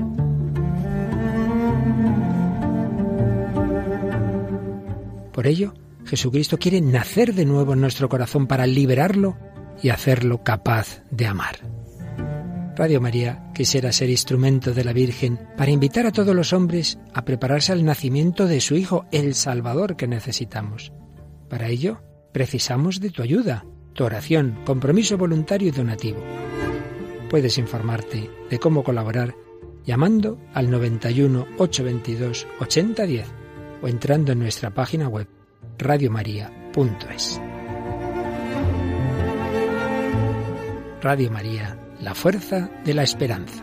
Speaker 22: Por ello, Jesucristo quiere nacer de nuevo en nuestro corazón para liberarlo y hacerlo capaz de amar. Radio María quisiera ser instrumento de la Virgen para invitar a todos los hombres a prepararse al nacimiento de su Hijo, el Salvador que necesitamos. Para ello, precisamos de tu ayuda, tu oración, compromiso voluntario y donativo. Puedes informarte de cómo colaborar llamando al 91 822 8010 o entrando en nuestra página web radiomaria.es. Radio María, la fuerza de la esperanza.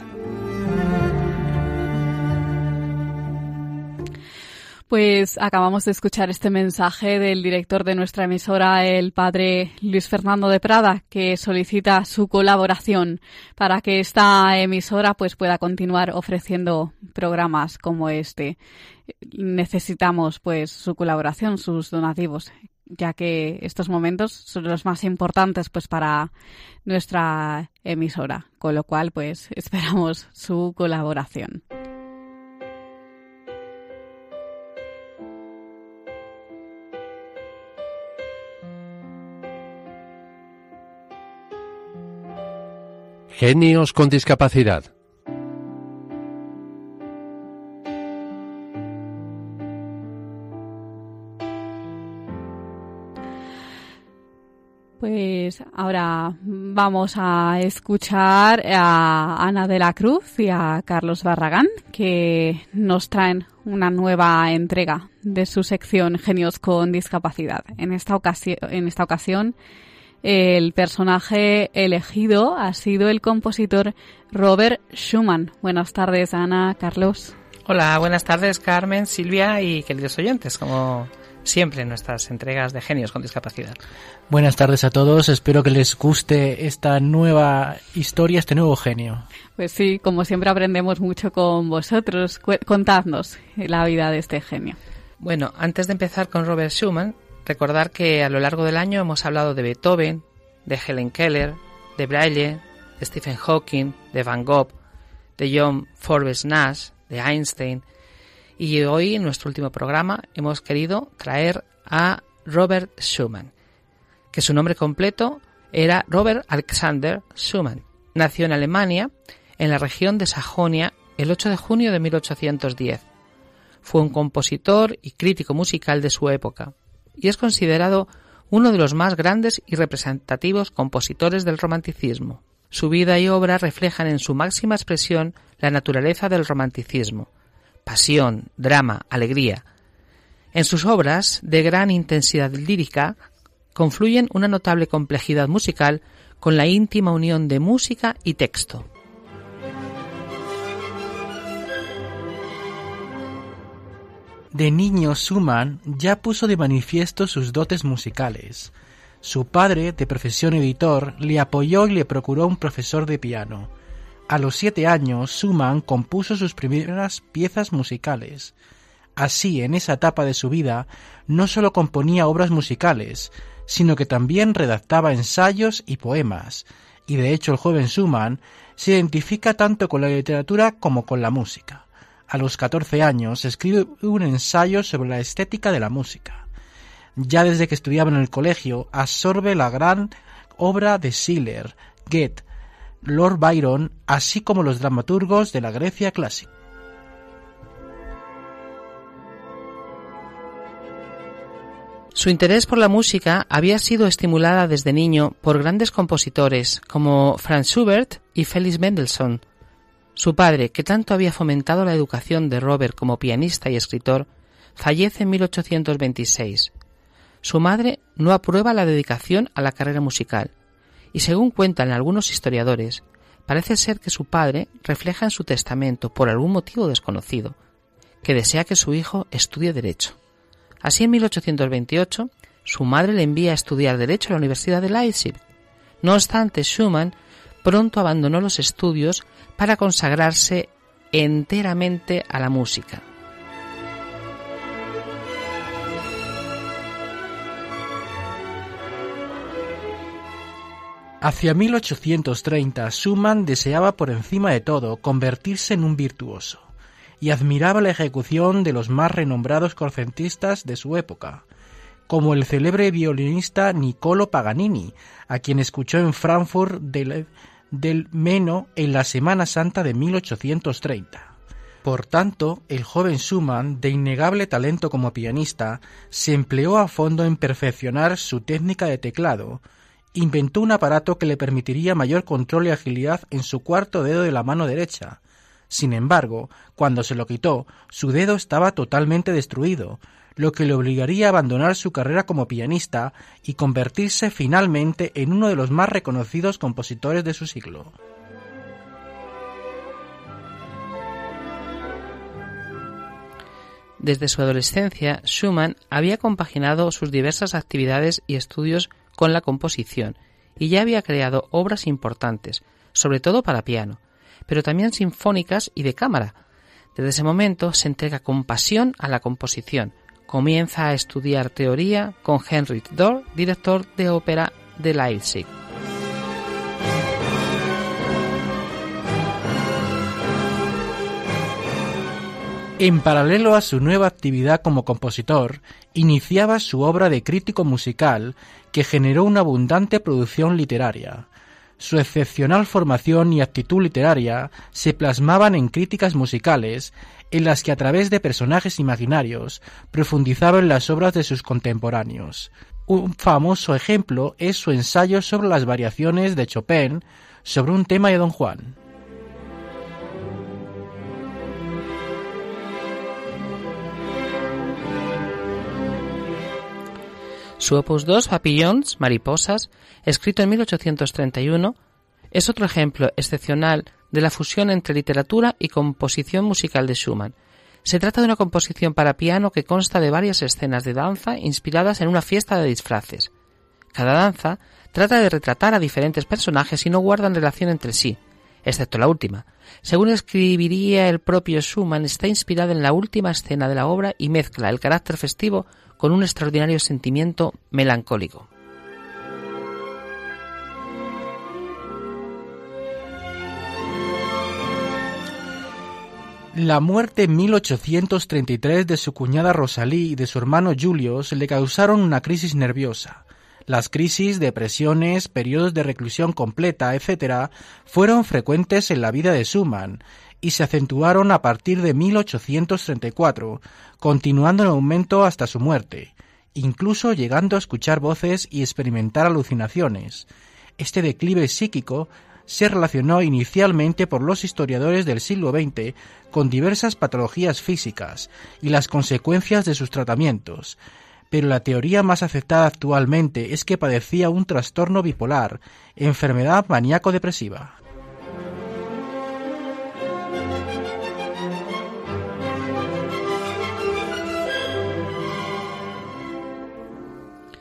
Speaker 3: Pues acabamos de escuchar este mensaje del director de nuestra emisora, el padre Luis Fernando de Prada, que solicita su colaboración para que esta emisora pues pueda continuar ofreciendo programas como este. Necesitamos pues su colaboración, sus donativos, ya que estos momentos son los más importantes pues para nuestra emisora, con lo cual pues [laughs] esperamos su colaboración.
Speaker 5: Genios con discapacidad.
Speaker 3: Pues ahora vamos a escuchar a Ana de la Cruz y a Carlos Barragán que nos traen una nueva entrega de su sección Genios con discapacidad. En esta ocasión, en esta ocasión el personaje elegido ha sido el compositor Robert Schumann. Buenas tardes, Ana, Carlos.
Speaker 23: Hola, buenas tardes, Carmen, Silvia y queridos oyentes, como siempre en nuestras entregas de genios con discapacidad.
Speaker 19: Buenas tardes a todos, espero que les guste esta nueva historia, este nuevo genio.
Speaker 3: Pues sí, como siempre aprendemos mucho con vosotros. Contadnos la vida de este genio.
Speaker 23: Bueno, antes de empezar con Robert Schumann, recordar que a lo largo del año hemos hablado de Beethoven, de Helen Keller, de Braille, de Stephen Hawking, de Van Gogh, de John Forbes Nash, de Einstein, y hoy en nuestro último programa hemos querido traer a Robert Schumann, que su nombre completo era Robert Alexander Schumann. Nació en Alemania, en la región de Sajonia, el 8 de junio de 1810. Fue un compositor y crítico musical de su época, y es considerado uno de los más grandes y representativos compositores del romanticismo. Su vida y obra reflejan en su máxima expresión la naturaleza del romanticismo, pasión, drama, alegría. En sus obras, de gran intensidad lírica, confluyen una notable complejidad musical con la íntima unión de música y texto.
Speaker 19: De niño, Schumann ya puso de manifiesto sus dotes musicales. Su padre, de profesión editor, le apoyó y le procuró un profesor de piano. A los siete años, Schumann compuso sus primeras piezas musicales. Así, en esa etapa de su vida, no sólo componía obras musicales, sino que también redactaba ensayos y poemas, y de hecho el joven Schumann se identifica tanto con la literatura como con la música. A los 14 años escribe un ensayo sobre la estética de la música. Ya desde que estudiaba en el colegio absorbe la gran obra de Schiller, Goethe, Lord Byron, así como los dramaturgos de la Grecia clásica.
Speaker 23: Su interés por la música había sido estimulada desde niño por grandes compositores como Franz Schubert y Felix Mendelssohn. Su padre, que tanto había fomentado la educación de Robert como pianista y escritor, fallece en 1826. Su madre no aprueba la dedicación a la carrera musical, y según cuentan algunos historiadores, parece ser que su padre refleja en su testamento, por algún motivo desconocido, que desea que su hijo estudie derecho. Así en 1828, su madre le envía a estudiar derecho a la Universidad de Leipzig. No obstante, Schumann pronto abandonó los estudios para consagrarse enteramente a la música.
Speaker 19: Hacia 1830, Schumann deseaba por encima de todo convertirse en un virtuoso y admiraba la ejecución de los más renombrados concertistas de su época, como el célebre violinista Niccolo Paganini, a quien escuchó en Frankfurt del, del Meno en la Semana Santa de 1830. Por tanto, el joven Schumann, de innegable talento como pianista, se empleó a fondo en perfeccionar su técnica de teclado, inventó un aparato que le permitiría mayor control y agilidad en su cuarto dedo de la mano derecha. Sin embargo, cuando se lo quitó, su dedo estaba totalmente destruido, lo que le obligaría a abandonar su carrera como pianista y convertirse finalmente en uno de los más reconocidos compositores de su siglo.
Speaker 23: Desde su adolescencia, Schumann había compaginado sus diversas actividades y estudios con la composición y ya había creado obras importantes, sobre todo para piano, pero también sinfónicas y de cámara. Desde ese momento se entrega con pasión a la composición. Comienza a estudiar teoría con Heinrich Dörr, director de ópera de Leipzig.
Speaker 19: En paralelo a su nueva actividad como compositor, iniciaba su obra de crítico musical que generó una abundante producción literaria. Su excepcional formación y actitud literaria se plasmaban en críticas musicales en las que a través de personajes imaginarios profundizaba en las obras de sus contemporáneos. Un famoso ejemplo es su ensayo sobre las variaciones de Chopin sobre un tema de Don Juan.
Speaker 23: Su opus 2, Papillons, Mariposas, escrito en 1831, es otro ejemplo excepcional de la fusión entre literatura y composición musical de Schumann. Se trata de una composición para piano que consta de varias escenas de danza inspiradas en una fiesta de disfraces. Cada danza trata de retratar a diferentes personajes y no guardan relación entre sí, excepto la última. Según escribiría el propio Schumann, está inspirada en la última escena de la obra y mezcla el carácter festivo con un extraordinario sentimiento melancólico.
Speaker 19: La muerte en 1833 de su cuñada Rosalie y de su hermano Julius le causaron una crisis nerviosa. Las crisis, depresiones, periodos de reclusión completa, etc., fueron frecuentes en la vida de Schumann y se acentuaron a partir de 1834, continuando en aumento hasta su muerte, incluso llegando a escuchar voces y experimentar alucinaciones. Este declive psíquico se relacionó inicialmente por los historiadores del siglo XX con diversas patologías físicas y las consecuencias de sus tratamientos, pero la teoría más aceptada actualmente es que padecía un trastorno bipolar, enfermedad maníaco-depresiva.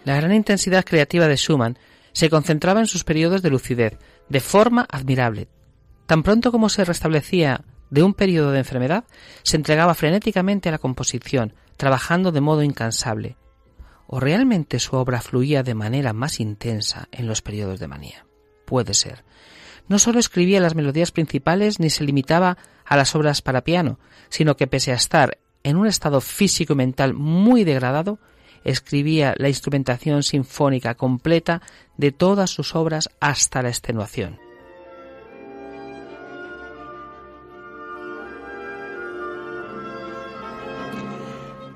Speaker 23: La gran intensidad creativa de Schumann se concentraba en sus periodos de lucidez, de forma admirable. Tan pronto como se restablecía de un periodo de enfermedad, se entregaba frenéticamente a la composición, trabajando de modo incansable. ¿O realmente su obra fluía de manera más intensa en los periodos de manía? Puede ser. No solo escribía las melodías principales ni se limitaba a las obras para piano, sino que pese a estar en un estado físico y mental muy degradado, escribía la instrumentación sinfónica completa de todas sus obras hasta la extenuación.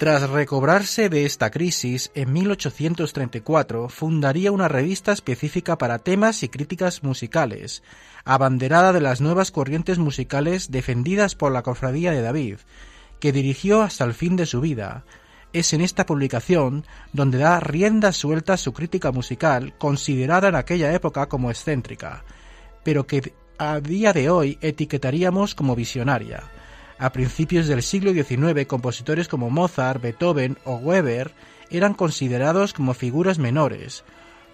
Speaker 19: Tras recobrarse de esta crisis, en 1834 fundaría una revista específica para temas y críticas musicales, abanderada de las nuevas corrientes musicales defendidas por la Cofradía de David, que dirigió hasta el fin de su vida, es en esta publicación donde da rienda suelta su crítica musical, considerada en aquella época como excéntrica, pero que a día de hoy etiquetaríamos como visionaria. A principios del siglo XIX, compositores como Mozart, Beethoven o Weber eran considerados como figuras menores,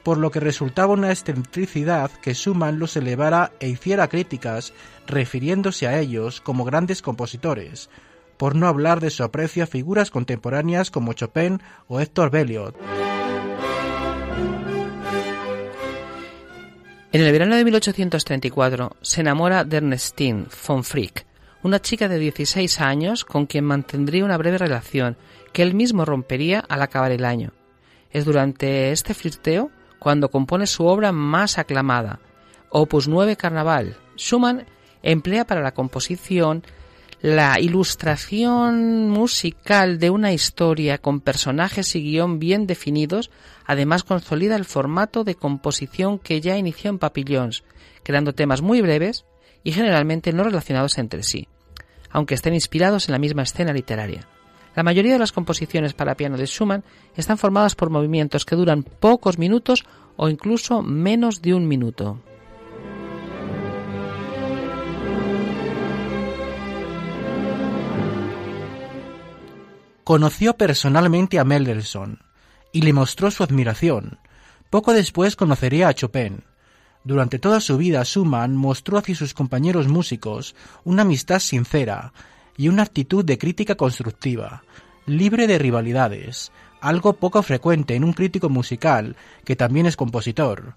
Speaker 19: por lo que resultaba una excentricidad que Schumann los elevara e hiciera críticas refiriéndose a ellos como grandes compositores, por no hablar de su aprecio a figuras contemporáneas como Chopin o Héctor Berlioz.
Speaker 23: En el verano de 1834 se enamora de Ernestine von Frick, una chica de 16 años con quien mantendría una breve relación que él mismo rompería al acabar el año. Es durante este flirteo cuando compone su obra más aclamada, Opus 9 Carnaval. Schumann emplea para la composición la ilustración musical de una historia con personajes y guion bien definidos, además consolida el formato de composición que ya inició en Papillons, creando temas muy breves y generalmente no relacionados entre sí, aunque estén inspirados en la misma escena literaria. La mayoría de las composiciones para piano de Schumann están formadas por movimientos que duran pocos minutos o incluso menos de un minuto.
Speaker 19: Conoció personalmente a Mendelssohn y le mostró su admiración. Poco después conocería a Chopin. Durante toda su vida, Schumann mostró hacia sus compañeros músicos una amistad sincera y una actitud de crítica constructiva, libre de rivalidades, algo poco frecuente en un crítico musical que también es compositor.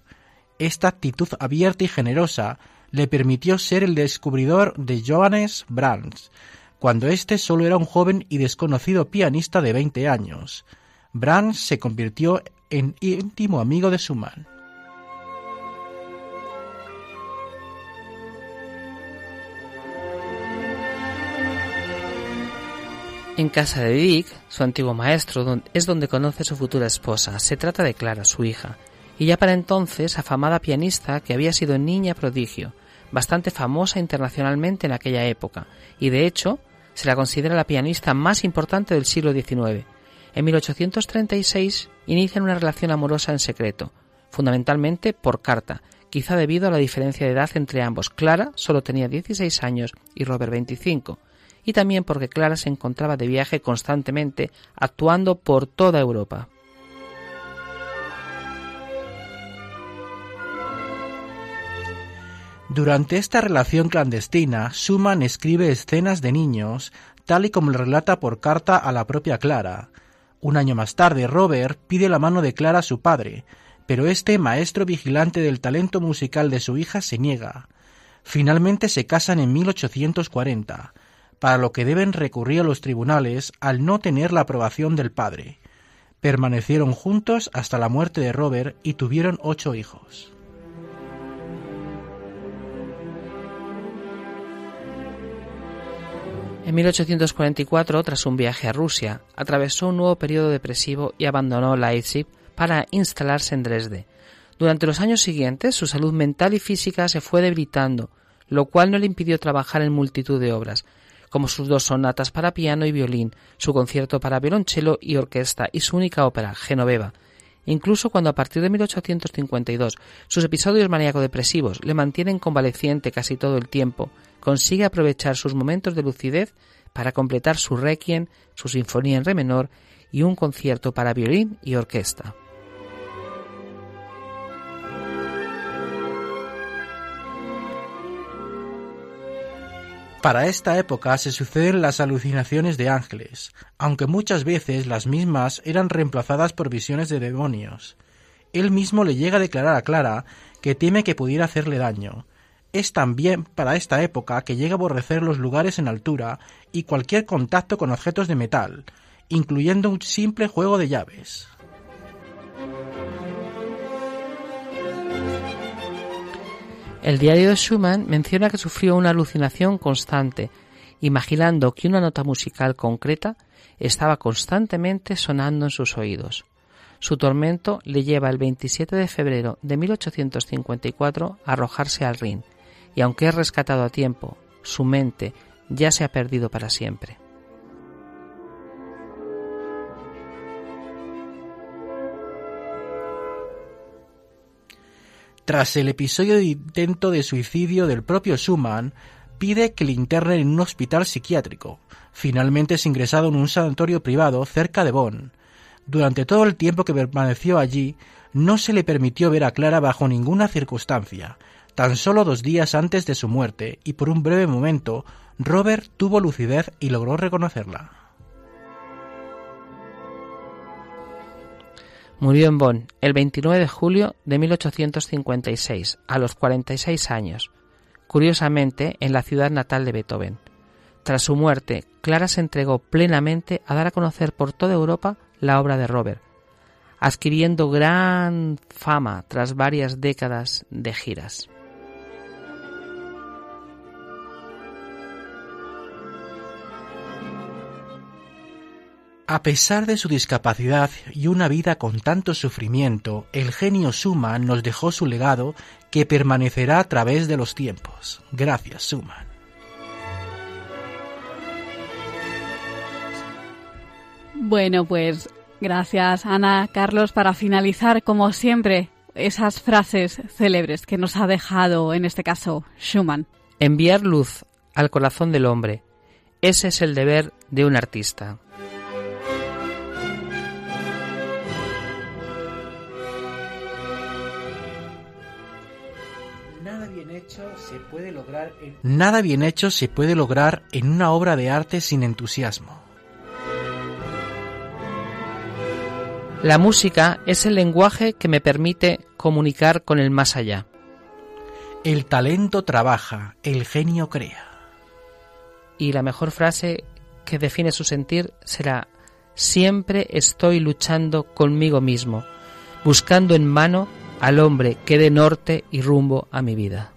Speaker 19: Esta actitud abierta y generosa le permitió ser el descubridor de Johannes Brahms, cuando éste solo era un joven y desconocido pianista de 20 años. Brahms se convirtió en íntimo amigo de Schumann.
Speaker 23: En casa de Dick, su antiguo maestro, es donde conoce a su futura esposa. Se trata de Clara, su hija, y ya para entonces afamada pianista que había sido niña prodigio, bastante famosa internacionalmente en aquella época, y de hecho se la considera la pianista más importante del siglo XIX. En 1836 inician una relación amorosa en secreto, fundamentalmente por carta, quizá debido a la diferencia de edad entre ambos. Clara solo tenía 16 años y Robert 25, y también porque Clara se encontraba de viaje constantemente, actuando por toda Europa.
Speaker 19: Durante esta relación clandestina, Schumann escribe escenas de niños, tal y como le relata por carta a la propia Clara. Un año más tarde, Robert pide la mano de Clara a su padre, pero este maestro vigilante del talento musical de su hija se niega. Finalmente se casan en 1840, para lo que deben recurrir a los tribunales al no tener la aprobación del padre. Permanecieron juntos hasta la muerte de Robert y tuvieron ocho hijos.
Speaker 23: En 1844, tras un viaje a Rusia, atravesó un nuevo periodo depresivo y abandonó Leipzig para instalarse en Dresde. Durante los años siguientes, su salud mental y física se fue debilitando, lo cual no le impidió trabajar en multitud de obras, como sus dos sonatas para piano y violín, su concierto para violonchelo y orquesta y su única ópera, Genoveva. Incluso cuando a partir de 1852 sus episodios maníaco-depresivos le mantienen convaleciente casi todo el tiempo, consigue aprovechar sus momentos de lucidez para completar su requiem, su sinfonía en re menor y un concierto para violín y orquesta.
Speaker 19: Para esta época se suceden las alucinaciones de ángeles, aunque muchas veces las mismas eran reemplazadas por visiones de demonios. Él mismo le llega a declarar a Clara que teme que pudiera hacerle daño. Es también para esta época que llega a aborrecer los lugares en altura y cualquier contacto con objetos de metal, incluyendo un simple juego de llaves.
Speaker 23: El diario de Schumann menciona que sufrió una alucinación constante, imaginando que una nota musical concreta estaba constantemente sonando en sus oídos. Su tormento le lleva el 27 de febrero de 1854 a arrojarse al Rin, y aunque es rescatado a tiempo, su mente ya se ha perdido para siempre.
Speaker 19: Tras el episodio de intento de suicidio del propio Schumann, pide que le internen en un hospital psiquiátrico. Finalmente es ingresado en un sanatorio privado cerca de Bonn. Durante todo el tiempo que permaneció allí, no se le permitió ver a Clara bajo ninguna circunstancia. Tan solo dos días antes de su muerte, y por un breve momento, Robert tuvo lucidez y logró reconocerla.
Speaker 23: Murió en Bonn el 29 de julio de 1856, a los 46 años, curiosamente en la ciudad natal de Beethoven. Tras su muerte, Clara se entregó plenamente a dar a conocer por toda Europa la obra de Robert, adquiriendo gran fama tras varias décadas de giras.
Speaker 19: A pesar de su discapacidad y una vida con tanto sufrimiento, el genio Schumann nos dejó su legado que permanecerá a través de los tiempos. Gracias, Schumann.
Speaker 3: Bueno, pues gracias Ana, Carlos, para finalizar, como siempre, esas frases célebres que nos ha dejado, en este caso, Schumann.
Speaker 23: Enviar luz al corazón del hombre. Ese es el deber de un artista.
Speaker 19: Puede lograr en... Nada bien hecho se puede lograr en una obra de arte sin entusiasmo.
Speaker 23: La música es el lenguaje que me permite comunicar con el más allá.
Speaker 19: El talento trabaja, el genio crea.
Speaker 23: Y la mejor frase que define su sentir será Siempre estoy luchando conmigo mismo, buscando en mano al hombre que dé norte y rumbo a mi vida.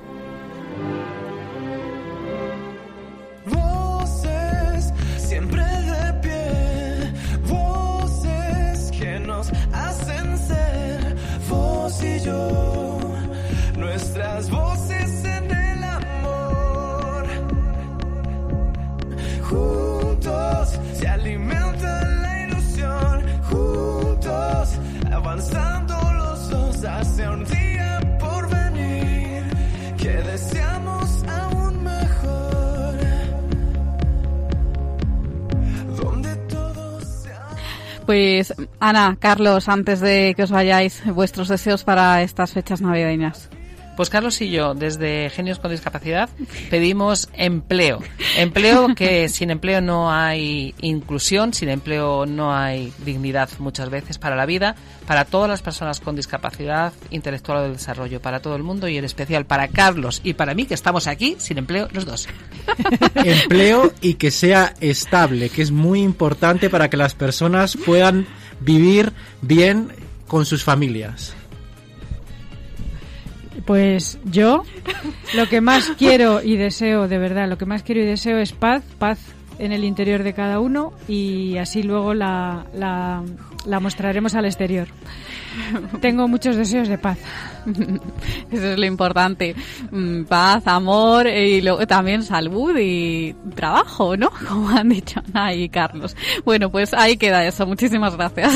Speaker 24: Avanzando los dos hacia un día por venir que deseamos aún mejor. Donde todo sea
Speaker 3: Pues Ana, Carlos, antes de que os vayáis, vuestros deseos para estas fechas navideñas.
Speaker 23: Pues Carlos y yo, desde Genios con Discapacidad, pedimos empleo. Empleo que sin empleo no hay inclusión, sin empleo no hay dignidad muchas veces para la vida, para todas las personas con discapacidad intelectual o del desarrollo, para todo el mundo y en especial para Carlos y para mí, que estamos aquí sin empleo los dos. [laughs]
Speaker 19: Empleo y que sea estable, que es muy importante para que las personas puedan vivir bien con sus familias.
Speaker 4: Pues yo lo que más [laughs] quiero y deseo, de verdad, lo que más quiero y deseo es paz, paz en el interior de cada uno y así luego la, la, la mostraremos al exterior. Tengo muchos deseos de paz. [laughs]
Speaker 3: Eso es lo importante. Mm, Paz, amor y luego también salud y trabajo, ¿no? [laughs] Como han dicho Ana y Carlos. Bueno, pues ahí queda eso. Muchísimas gracias.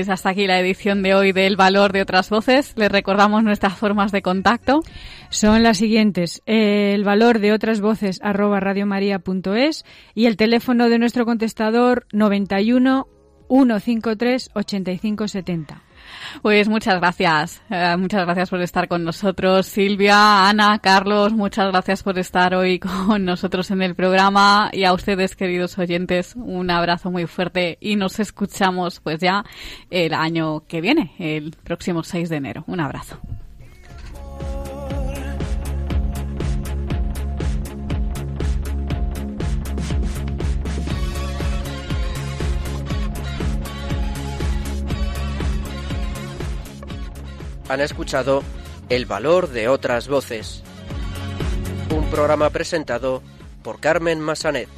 Speaker 3: Pues hasta aquí la edición de hoy del Valor de otras voces. Les recordamos nuestras formas de contacto.
Speaker 4: Son las siguientes. El valor de otras voces arroba radiomaria.es y el teléfono de nuestro contestador 91 153 8570.
Speaker 3: Pues muchas gracias. Eh, muchas gracias por estar con nosotros. Silvia, Ana, Carlos, muchas gracias por estar hoy con nosotros en el programa. Y a ustedes, queridos oyentes, un abrazo muy fuerte y nos escuchamos pues ya el año que viene, el próximo 6 de enero. Un abrazo.
Speaker 25: Han escuchado El valor de otras voces. Un programa presentado por Carmen Massanet.